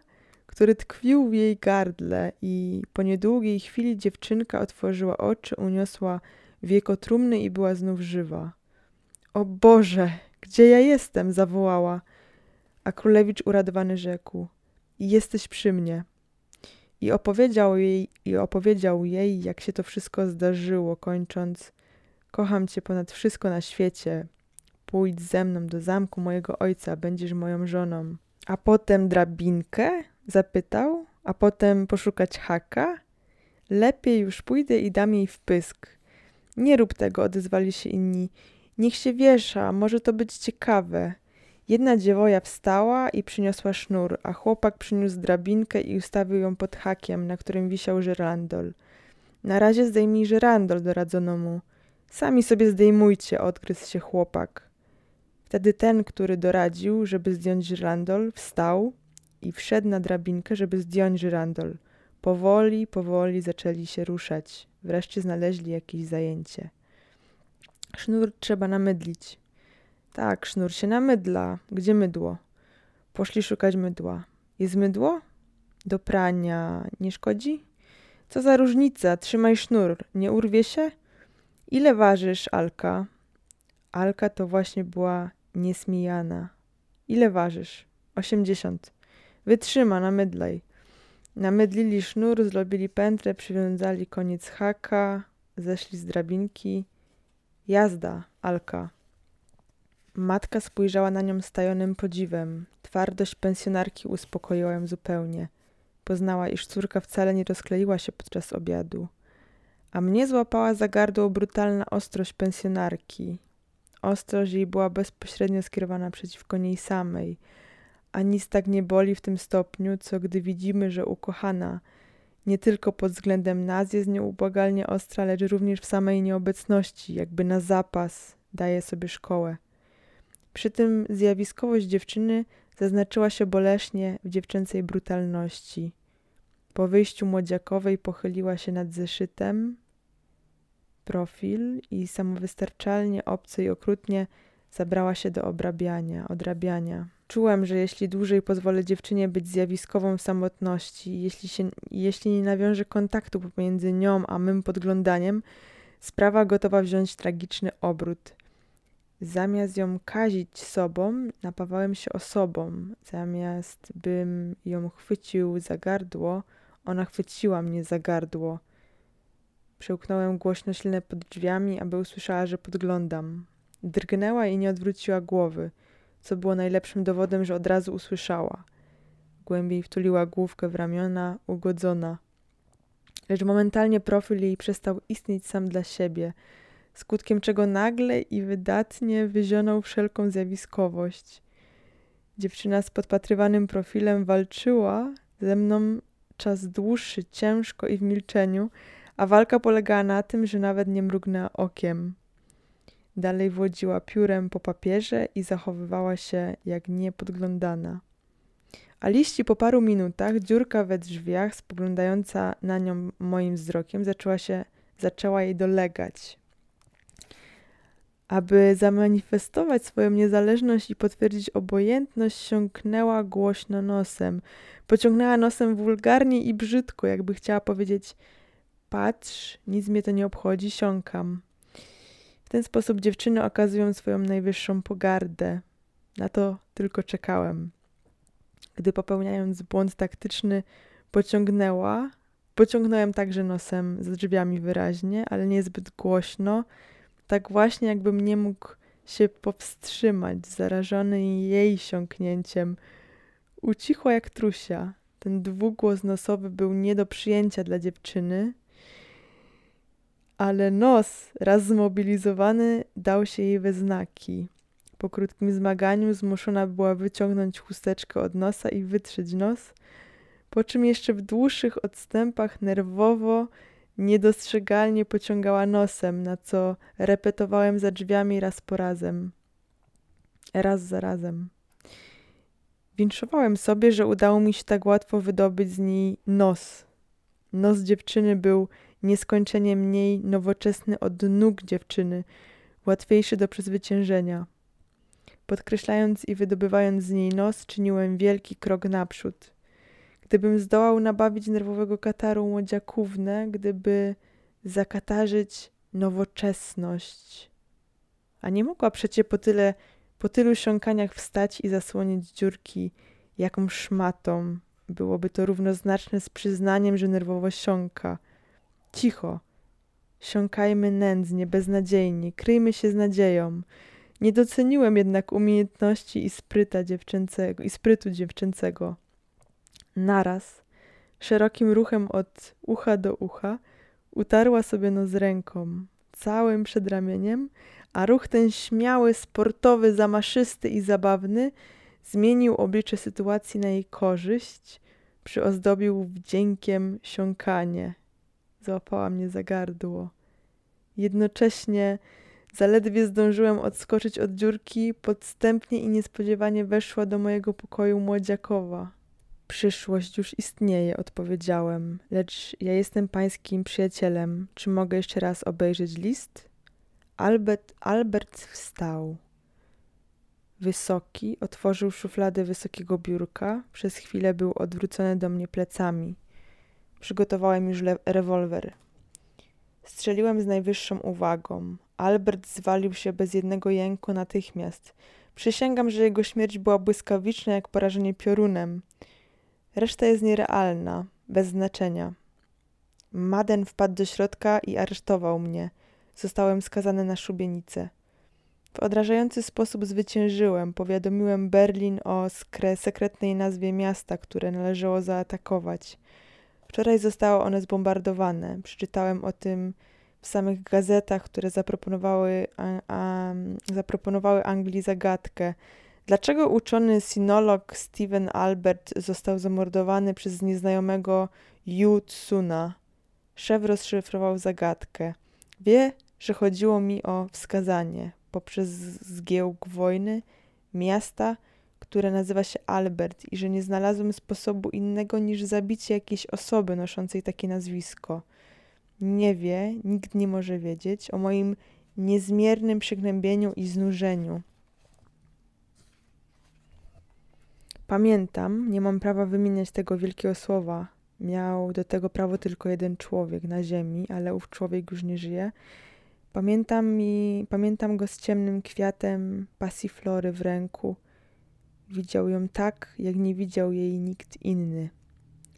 który tkwił w jej gardle i po niedługiej chwili dziewczynka otworzyła oczy, uniosła wieko trumny i była znów żywa. O Boże, gdzie ja jestem? zawołała. A królewicz uradowany rzekł: Jesteś przy mnie. I opowiedział jej, i opowiedział jej, jak się to wszystko zdarzyło, kończąc: Kocham cię ponad wszystko na świecie. Pójdź ze mną do zamku mojego ojca, będziesz moją żoną. A potem drabinkę? zapytał. A potem poszukać haka? Lepiej już pójdę i dam jej wpysk. Nie rób tego, odezwali się inni. Niech się wiesza, może to być ciekawe. Jedna dziewoja wstała i przyniosła sznur, a chłopak przyniósł drabinkę i ustawił ją pod hakiem, na którym wisiał żyrandol. Na razie zdejmij żyrandol, doradzono mu. Sami sobie zdejmujcie, odgryzł się chłopak. Wtedy ten, który doradził, żeby zdjąć żyrandol, wstał i wszedł na drabinkę, żeby zdjąć żyrandol. Powoli, powoli zaczęli się ruszać. Wreszcie znaleźli jakieś zajęcie. Sznur trzeba namydlić. Tak, sznur się namydla. Gdzie mydło? Poszli szukać mydła. Jest mydło? Do prania nie szkodzi? Co za różnica? Trzymaj sznur. Nie urwie się? Ile ważysz, Alka? Alka to właśnie była niesmijana. Ile ważysz? Osiemdziesiąt. Wytrzyma, namydlaj. Namydlili sznur, zrobili pętlę, przywiązali koniec haka, zeszli z drabinki. Jazda, Alka. Matka spojrzała na nią stajonym podziwem. Twardość pensjonarki uspokoiła ją zupełnie. Poznała, iż córka wcale nie rozkleiła się podczas obiadu. A mnie złapała za gardło brutalna ostrość pensjonarki. Ostrość jej była bezpośrednio skierowana przeciwko niej samej. A nic tak nie boli w tym stopniu, co gdy widzimy, że ukochana Nie tylko pod względem nas jest nieubłagalnie ostra, lecz również w samej nieobecności, jakby na zapas daje sobie szkołę. Przy tym zjawiskowość dziewczyny zaznaczyła się boleśnie w dziewczęcej brutalności. Po wyjściu młodziakowej pochyliła się nad zeszytem, profil i samowystarczalnie, obco i okrutnie zabrała się do obrabiania, odrabiania. Czułem, że jeśli dłużej pozwolę dziewczynie być zjawiskową w samotności, jeśli, się, jeśli nie nawiążę kontaktu pomiędzy nią a mym podglądaniem, sprawa gotowa wziąć tragiczny obrót. Zamiast ją kazić sobą, napawałem się osobą. Zamiast bym ją chwycił za gardło, ona chwyciła mnie za gardło. Przełknąłem głośno ślinę pod drzwiami, aby usłyszała, że podglądam. Drgnęła i nie odwróciła głowy, co było najlepszym dowodem, że od razu usłyszała. Głębiej wtuliła główkę w ramiona, ugodzona. Lecz momentalnie profil jej przestał istnieć sam dla siebie, skutkiem czego nagle i wydatnie wyzionął wszelką zjawiskowość. Dziewczyna z podpatrywanym profilem walczyła ze mną czas dłuższy, ciężko i w milczeniu, a walka polegała na tym, że nawet nie mrugnęła okiem. Dalej wodziła piórem po papierze i zachowywała się jak niepodglądana. A liści po paru minutach dziurka we drzwiach, spoglądająca na nią moim wzrokiem, zaczęła się, zaczęła jej dolegać. Aby zamanifestować swoją niezależność i potwierdzić obojętność, siąknęła głośno nosem. Pociągnęła nosem wulgarnie i brzydko, jakby chciała powiedzieć: Patrz, nic mnie to nie obchodzi, siąkam. Ten sposób dziewczyny okazują swoją najwyższą pogardę. Na to tylko czekałem. Gdy popełniając błąd taktyczny, pociągnęła, pociągnąłem także nosem z drzwiami wyraźnie, ale niezbyt głośno, tak właśnie jakbym nie mógł się powstrzymać, zarażony jej siąknięciem. Ucichła jak trusia. Ten dwugłos nosowy był nie do przyjęcia dla dziewczyny, ale nos, raz zmobilizowany, dał się jej we znaki. Po krótkim zmaganiu zmuszona była wyciągnąć chusteczkę od nosa i wytrzeć nos, po czym jeszcze w dłuższych odstępach nerwowo, niedostrzegalnie pociągała nosem, na co repetowałem za drzwiami raz po razem. Raz za razem. Winszowałem sobie, że udało mi się tak łatwo wydobyć z niej nos. Nos dziewczyny był nieskończenie mniej nowoczesny od nóg dziewczyny, łatwiejszy do przezwyciężenia. Podkreślając i wydobywając z niej nos, czyniłem wielki krok naprzód. Gdybym zdołał nabawić nerwowego kataru młodziakównę, gdyby zakatarzyć nowoczesność. A nie mogła przecie po tyle, po tylu siąkaniach wstać i zasłonić dziurki jaką szmatą. Byłoby to równoznaczne z przyznaniem, że nerwowo siąka – Cicho. Siąkajmy nędznie, beznadziejnie, kryjmy się z nadzieją. Nie doceniłem jednak umiejętności i, spryta dziewczęcego, i sprytu dziewczęcego. Naraz, szerokim ruchem od ucha do ucha, utarła sobie nos ręką, całym przedramieniem, a ruch ten śmiały, sportowy, zamaszysty i zabawny zmienił oblicze sytuacji na jej korzyść, przyozdobił wdziękiem siąkanie załapała mnie za gardło. Jednocześnie zaledwie zdążyłem odskoczyć od dziurki, podstępnie i niespodziewanie weszła do mojego pokoju młodziakowa. Przyszłość już istnieje, odpowiedziałem, lecz ja jestem pańskim przyjacielem. Czy mogę jeszcze raz obejrzeć list? Albert, Albert wstał. Wysoki, otworzył szufladę wysokiego biurka, przez chwilę był odwrócony do mnie plecami. Przygotowałem już rewolwer. Strzeliłem z najwyższą uwagą. Albert zwalił się bez jednego jęku natychmiast. Przysięgam, że jego śmierć była błyskawiczna jak porażenie piorunem. Reszta jest nierealna, bez znaczenia. Maden wpadł do środka i aresztował mnie. Zostałem skazany na szubienicę. W odrażający sposób zwyciężyłem. Powiadomiłem Berlin o sekretnej nazwie miasta, które należało zaatakować. Wczoraj zostało one zbombardowane. Przeczytałem o tym w samych gazetach, które zaproponowały, a, a, zaproponowały Anglii zagadkę. Dlaczego uczony sinolog Steven Albert został zamordowany przez nieznajomego Yu Tsuna? Szef rozszyfrował zagadkę. Wie, że chodziło mi o wskazanie poprzez zgiełk wojny miasta, które nazywa się Albert i że nie znalazłem sposobu innego niż zabicie jakiejś osoby noszącej takie nazwisko. Nie wie, nikt nie może wiedzieć o moim niezmiernym przygnębieniu i znużeniu. Pamiętam, nie mam prawa wymieniać tego wielkiego słowa. Miał do tego prawo tylko jeden człowiek na ziemi, ale ów człowiek już nie żyje. Pamiętam, i, pamiętam go z ciemnym kwiatem pasiflory w ręku. Widział ją tak, jak nie widział jej nikt inny,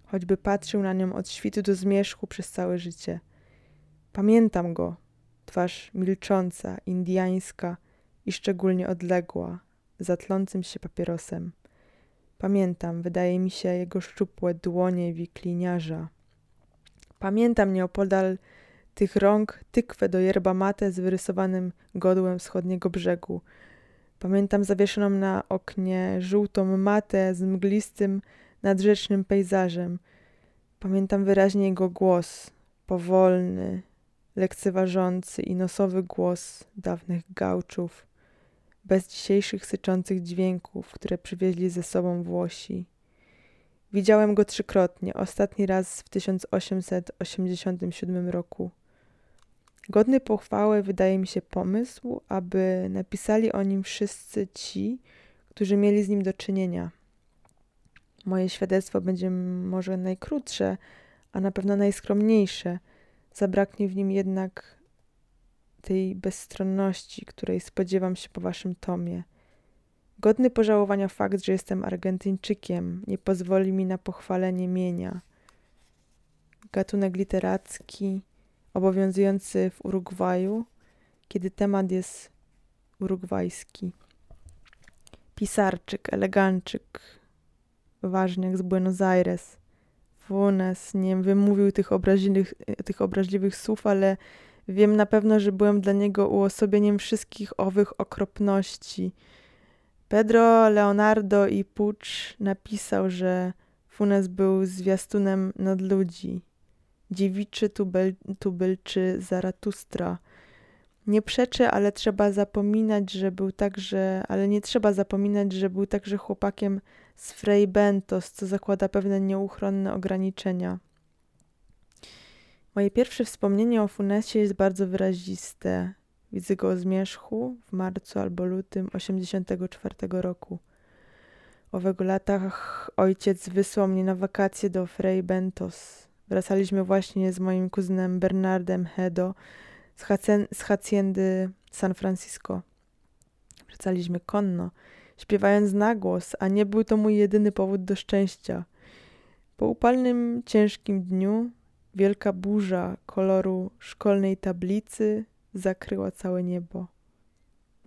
choćby patrzył na nią od świtu do zmierzchu przez całe życie. Pamiętam go, twarz milcząca, indiańska i szczególnie odległa, zatlącym się papierosem. Pamiętam, wydaje mi się, jego szczupłe dłonie wikliniarza. Pamiętam nieopodal tych rąk tykwę do yerba mate z wyrysowanym godłem wschodniego brzegu. Pamiętam zawieszoną na oknie żółtą matę z mglistym, nadrzecznym pejzażem. Pamiętam wyraźnie jego głos, powolny, lekceważący i nosowy głos dawnych gałczów bez dzisiejszych syczących dźwięków, które przywieźli ze sobą Włosi. Widziałem go trzykrotnie, ostatni raz w 1887 roku. Godny pochwały wydaje mi się pomysł, aby napisali o nim wszyscy ci, którzy mieli z nim do czynienia. Moje świadectwo będzie może najkrótsze, a na pewno najskromniejsze. Zabraknie w nim jednak tej bezstronności, której spodziewam się po waszym tomie. Godny pożałowania fakt, że jestem Argentyńczykiem, nie pozwoli mi na pochwalenie mienia. Gatunek literacki obowiązujący w Urugwaju, kiedy temat jest urugwajski. Pisarczyk, eleganczyk, ważniak z Buenos Aires. Funes, nie wiem, wymówił tych obraźliwych, tych obraźliwych słów, ale Wiem na pewno, że byłem dla niego uosobieniem wszystkich owych okropności. Pedro Leonardo i Pucz napisał, że Funes był zwiastunem nadludzi. Dziewiczy tubel, tubylczy Zaratustra. Nie przeczę, ale trzeba zapominać, że był także, ale nie trzeba zapominać, że był także chłopakiem z Frei Bentos, co zakłada pewne nieuchronne ograniczenia. Moje pierwsze wspomnienie o Funesie jest bardzo wyraziste. Widzę go o zmierzchu w marcu albo lutym 84 roku. Owego latach ojciec wysłał mnie na wakacje do Frei Bentos. Wracaliśmy właśnie z moim kuzynem Bernardem Hedo z, hacen- z haciendy San Francisco. Wracaliśmy konno, śpiewając na głos, a nie był to mój jedyny powód do szczęścia. Po upalnym, ciężkim dniu Wielka burza koloru szkolnej tablicy zakryła całe niebo.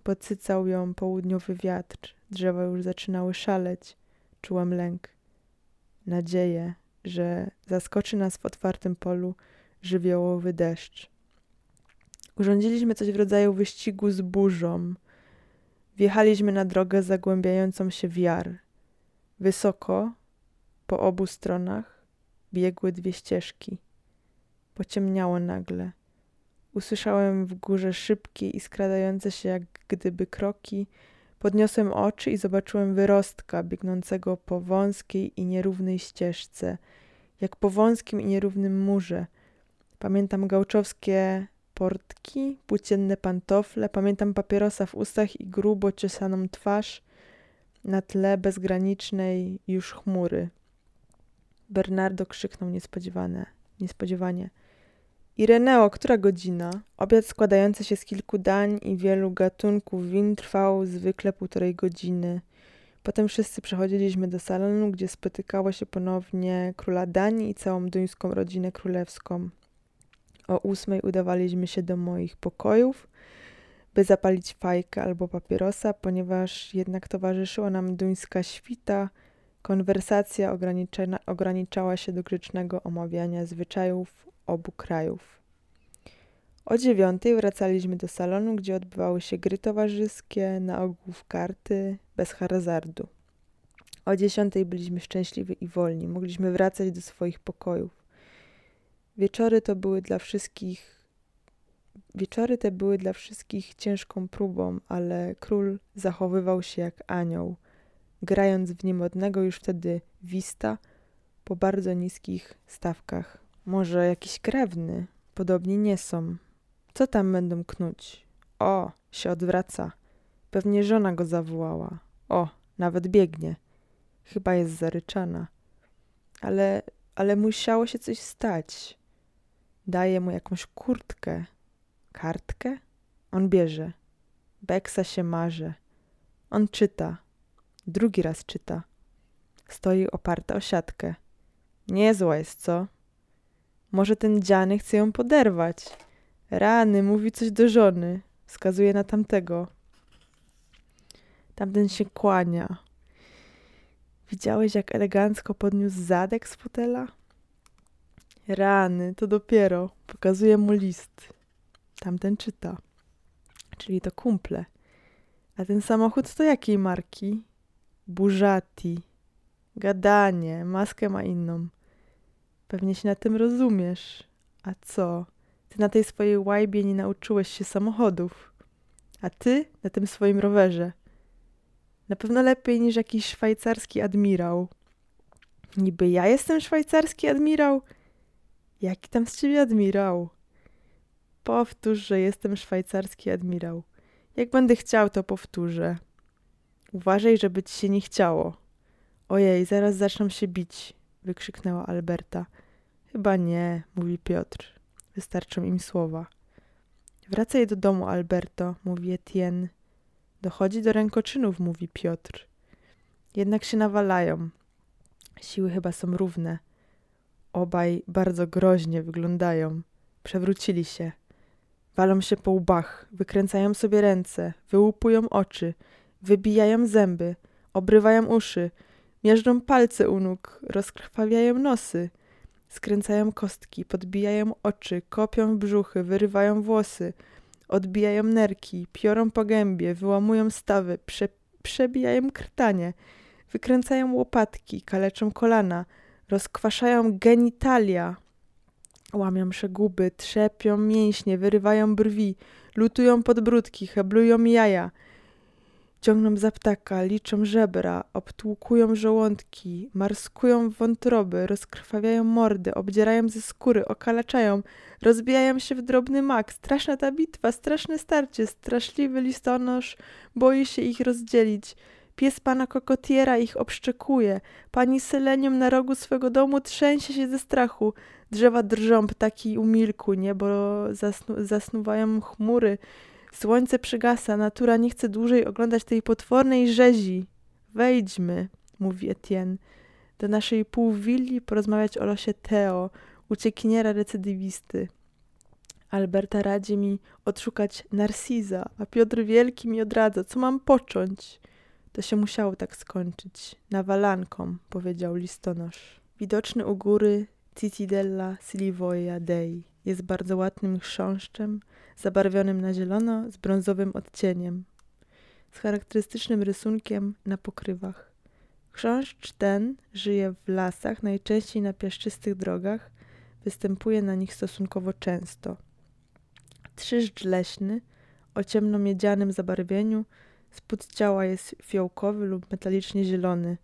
Podsycał ją południowy wiatr, drzewa już zaczynały szaleć. Czułam lęk, nadzieję, że zaskoczy nas w otwartym polu żywiołowy deszcz. Urządziliśmy coś w rodzaju wyścigu z burzą. Wjechaliśmy na drogę zagłębiającą się w jar. Wysoko, po obu stronach, biegły dwie ścieżki. Pociemniało nagle. Usłyszałem w górze szybkie i skradające się jak gdyby kroki. Podniosłem oczy i zobaczyłem wyrostka biegnącego po wąskiej i nierównej ścieżce, jak po wąskim i nierównym murze. Pamiętam gałczowskie portki, płócienne pantofle, pamiętam papierosa w ustach i grubo czesaną twarz na tle bezgranicznej już chmury. Bernardo krzyknął niespodziewane, niespodziewanie. Ireneo, która godzina? Obiad składający się z kilku dań i wielu gatunków win trwał zwykle półtorej godziny. Potem wszyscy przechodziliśmy do salonu, gdzie spotykało się ponownie króla Danii i całą duńską rodzinę królewską. O ósmej udawaliśmy się do moich pokojów, by zapalić fajkę albo papierosa, ponieważ jednak towarzyszyła nam duńska świta. Konwersacja ograniczała się do grzecznego omawiania zwyczajów obu krajów. O dziewiątej wracaliśmy do salonu, gdzie odbywały się gry towarzyskie, na ogół w karty, bez hazardu. O dziesiątej byliśmy szczęśliwi i wolni. Mogliśmy wracać do swoich pokojów. Wieczory to były dla wszystkich Wieczory te były dla wszystkich ciężką próbą, ale król zachowywał się jak anioł, grając w niemodnego już wtedy wista po bardzo niskich stawkach. Może jakiś krewny? Podobnie nie są. Co tam będą knuć? O, się odwraca. Pewnie żona go zawołała. O, nawet biegnie. Chyba jest zaryczana. Ale, ale musiało się coś stać. Daje mu jakąś kurtkę, kartkę. On bierze. Beksa się marze. On czyta. Drugi raz czyta. Stoi oparta o siatkę. Niezła jest, co? Może ten dziany chce ją poderwać. Rany, mówi coś do żony. Wskazuje na tamtego. Tamten się kłania. Widziałeś, jak elegancko podniósł zadek z fotela? Rany, to dopiero. Pokazuje mu list. Tamten czyta. Czyli to kumple. A ten samochód to jakiej marki? Burzati. Gadanie, maskę ma inną. Pewnie się na tym rozumiesz. A co? Ty na tej swojej łajbie nie nauczyłeś się samochodów. A ty na tym swoim rowerze. Na pewno lepiej niż jakiś szwajcarski admirał. Niby ja jestem szwajcarski admirał? Jaki tam z ciebie admirał? Powtórz, że jestem szwajcarski admirał. Jak będę chciał, to powtórzę. Uważaj, żeby ci się nie chciało. Ojej, zaraz zaczną się bić, wykrzyknęła Alberta. Chyba nie, mówi Piotr. Wystarczą im słowa. Wracaj do domu, Alberto, mówi Etienne. Dochodzi do rękoczynów, mówi Piotr. Jednak się nawalają. Siły chyba są równe. Obaj bardzo groźnie wyglądają. Przewrócili się. Walą się po łbach, wykręcają sobie ręce, wyłupują oczy, wybijają zęby, obrywają uszy, miażdżą palce u nóg, rozkrwawiają nosy, skręcają kostki, podbijają oczy, kopią brzuchy, wyrywają włosy, odbijają nerki, piorą po gębie, wyłamują stawy, prze, przebijają krtanie, wykręcają łopatki, kaleczą kolana, rozkwaszają genitalia, łamią przeguby, trzepią mięśnie, wyrywają brwi, lutują podbródki, heblują jaja, ciągną za ptaka, liczą żebra, obtłukują żołądki, marskują wątroby, rozkrwawiają mordy, obdzierają ze skóry, okalaczają, rozbijają się w drobny mak. Straszna ta bitwa, straszne starcie, straszliwy listonosz boi się ich rozdzielić. Pies pana kokotiera ich obszczekuje. Pani Selenium na rogu swego domu trzęsie się ze strachu. Drzewa drżą, ptaki umilkły, niebo zasnu zasnuwają chmury. Słońce przygasa, natura nie chce dłużej oglądać tej potwornej rzezi. Wejdźmy, mówi Etienne, do naszej półwilli porozmawiać o losie Teo, uciekiniera recydywisty. Alberta radzi mi odszukać Narciza, a Piotr Wielki mi odradza, co mam począć. To się musiało tak skończyć. Nawalanką, powiedział listonosz. Widoczny u góry Citidella Silivoia Dei. Jest bardzo ładnym chrząszczem, zabarwionym na zielono z brązowym odcieniem, z charakterystycznym rysunkiem na pokrywach. Chrząszcz ten żyje w lasach, najczęściej na piaszczystych drogach, występuje na nich stosunkowo często. Trzyżdż leśny o ciemno-miedzianym zabarwieniu, spód ciała jest fiołkowy lub metalicznie zielony.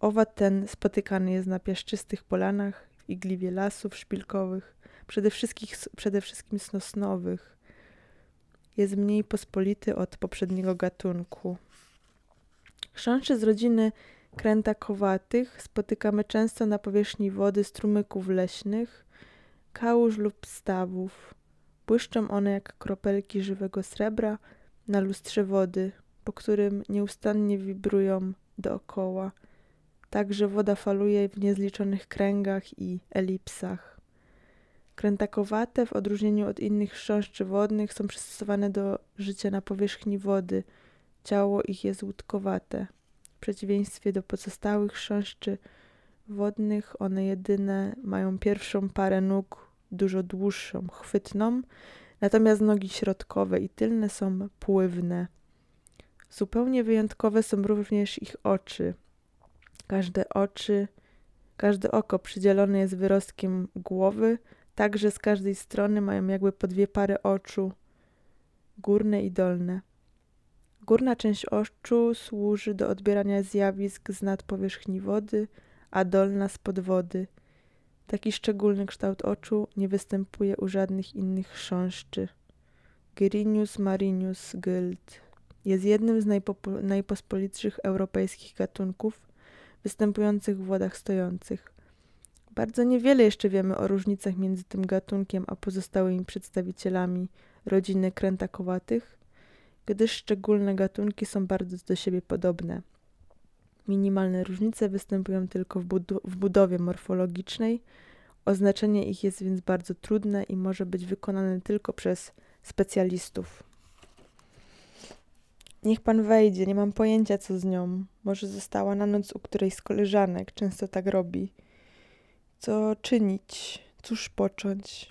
Owad ten spotykany jest na piaszczystych polanach, w igliwie lasów szpilkowych, przede wszystkim, przede wszystkim snosnowych. Jest mniej pospolity od poprzedniego gatunku. Chrząszcze z rodziny krętakowatych spotykamy często na powierzchni wody strumyków leśnych, kałuż lub stawów. Błyszczą one jak kropelki żywego srebra na lustrze wody, po którym nieustannie wibrują dookoła. Także woda faluje w niezliczonych kręgach i elipsach. Krętakowate, w odróżnieniu od innych chrząszczy wodnych, są przystosowane do życia na powierzchni wody. Ciało ich jest łódkowate. W przeciwieństwie do pozostałych chrząszczy wodnych, one jedyne mają pierwszą parę nóg dużo dłuższą, chwytną, Natomiast nogi środkowe i tylne są pływne. Zupełnie wyjątkowe są również ich oczy. Każde oczy, każde oko przydzielone jest wyrostkiem głowy, tak że z każdej strony mają jakby po dwie pary oczu, górne i dolne. Górna część oczu służy do odbierania zjawisk z nadpowierzchni wody, a dolna spod wody. Taki szczególny kształt oczu nie występuje u żadnych innych chrząszczy. Gyrinius marinius gylt jest jednym z najpospolitszych europejskich gatunków występujących w wodach stojących. Bardzo niewiele jeszcze wiemy o różnicach między tym gatunkiem a pozostałymi przedstawicielami rodziny krętakowatych, gdyż szczególne gatunki są bardzo do siebie podobne. Minimalne różnice występują tylko w, w budowie morfologicznej. Oznaczenie ich jest więc bardzo trudne i może być wykonane tylko przez specjalistów. Niech pan wejdzie, nie mam pojęcia co z nią. Może została na noc u którejś z koleżanek, często tak robi. Co czynić? Cóż począć?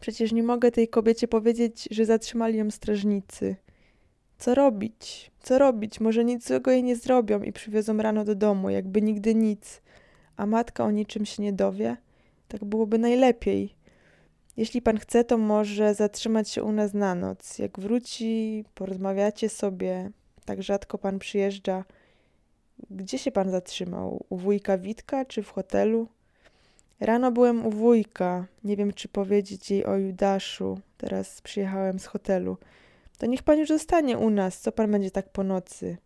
Przecież nie mogę tej kobiecie powiedzieć, że zatrzymali ją strażnicy. Co robić? Co robić? Może nic złego jej nie zrobią i przywiozą rano do domu, jakby nigdy nic. A matka o niczym się nie dowie? Tak byłoby najlepiej. Jeśli pan chce, to może zatrzymać się u nas na noc. Jak wróci, porozmawiacie sobie. Tak rzadko pan przyjeżdża. Gdzie się pan zatrzymał? U wujka Witka czy w hotelu? Rano byłem u wujka. Nie wiem, czy powiedzieć jej o Judaszu. Teraz przyjechałem z hotelu. To niech pan już zostanie u nas. Co pan będzie tak po nocy?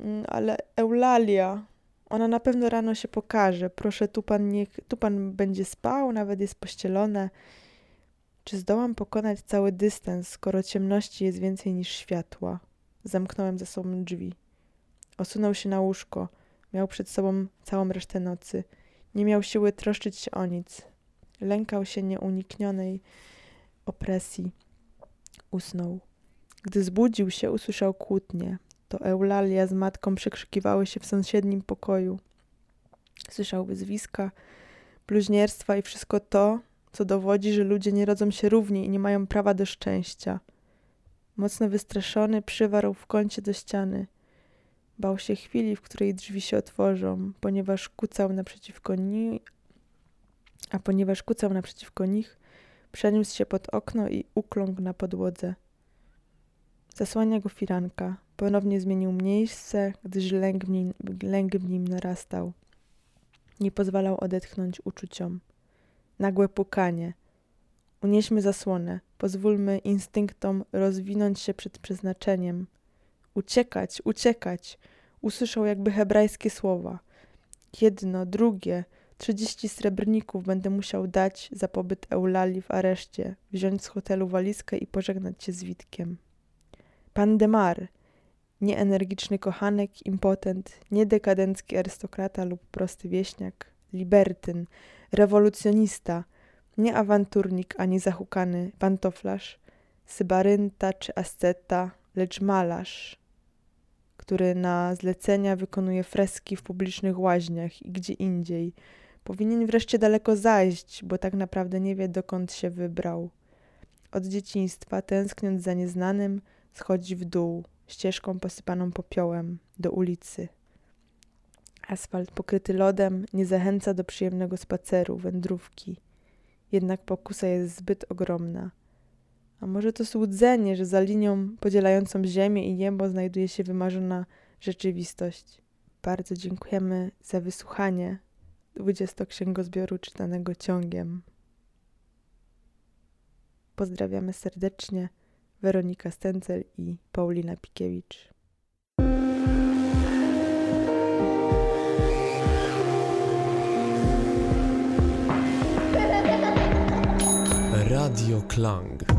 Mm, ale Eulalia, ona na pewno rano się pokaże. Proszę, tu pan niech, tu pan będzie spał, nawet jest pościelone. Czy zdołam pokonać cały dystans, skoro ciemności jest więcej niż światła? Zamknąłem za sobą drzwi. Osunął się na łóżko. Miał przed sobą całą resztę nocy. Nie miał siły troszczyć się o nic. Lękał się nieuniknionej opresji. Usnął. Gdy zbudził się, usłyszał kłótnie. To Eulalia z matką przekrzykiwały się w sąsiednim pokoju. Słyszał wyzwiska, bluźnierstwa i wszystko to, co dowodzi, że ludzie nie rodzą się równi i nie mają prawa do szczęścia. Mocno wystraszony przywarł w kącie do ściany. Bał się chwili, w której drzwi się otworzą, ponieważ kucał naprzeciwko nich, a ponieważ kucał naprzeciwko nich, przeniósł się pod okno i ukląkł na podłodze. Zasłania go firanka. Ponownie zmienił miejsce, gdyż lęk w nim, lęk w nim narastał. Nie pozwalał odetchnąć uczuciom. Nagłe pukanie. Unieśmy zasłonę. Pozwólmy instynktom rozwinąć się przed przeznaczeniem. Uciekać, uciekać. Usłyszał jakby hebrajskie słowa. Jedno, drugie, trzydzieści srebrników będę musiał dać za pobyt Eulali w areszcie, wziąć z hotelu walizkę i pożegnać się z Witkiem. Pan Demar, nie energiczny kochanek, impotent, nie dekadencki arystokrata lub prosty wieśniak, libertyn, rewolucjonista, nie awanturnik ani zahukany pantoflarz, sybarynta czy asceta, lecz malarz, który na zlecenia wykonuje freski w publicznych łaźniach i gdzie indziej. Powinien wreszcie daleko zajść, bo tak naprawdę nie wie, dokąd się wybrał. Od dzieciństwa, tęskniąc za nieznanym, schodzi w dół, ścieżką posypaną popiołem, do ulicy. Asfalt pokryty lodem nie zachęca do przyjemnego spaceru, wędrówki. Jednak pokusa jest zbyt ogromna. A może to złudzenie, że za linią podzielającą ziemię i niebo znajduje się wymarzona rzeczywistość. Bardzo dziękujemy za wysłuchanie dwudziestoksięgozbioru czytanego ciągiem. Pozdrawiamy serdecznie. Weronika Stencel i Paulina Pikiewicz. Radio Klang.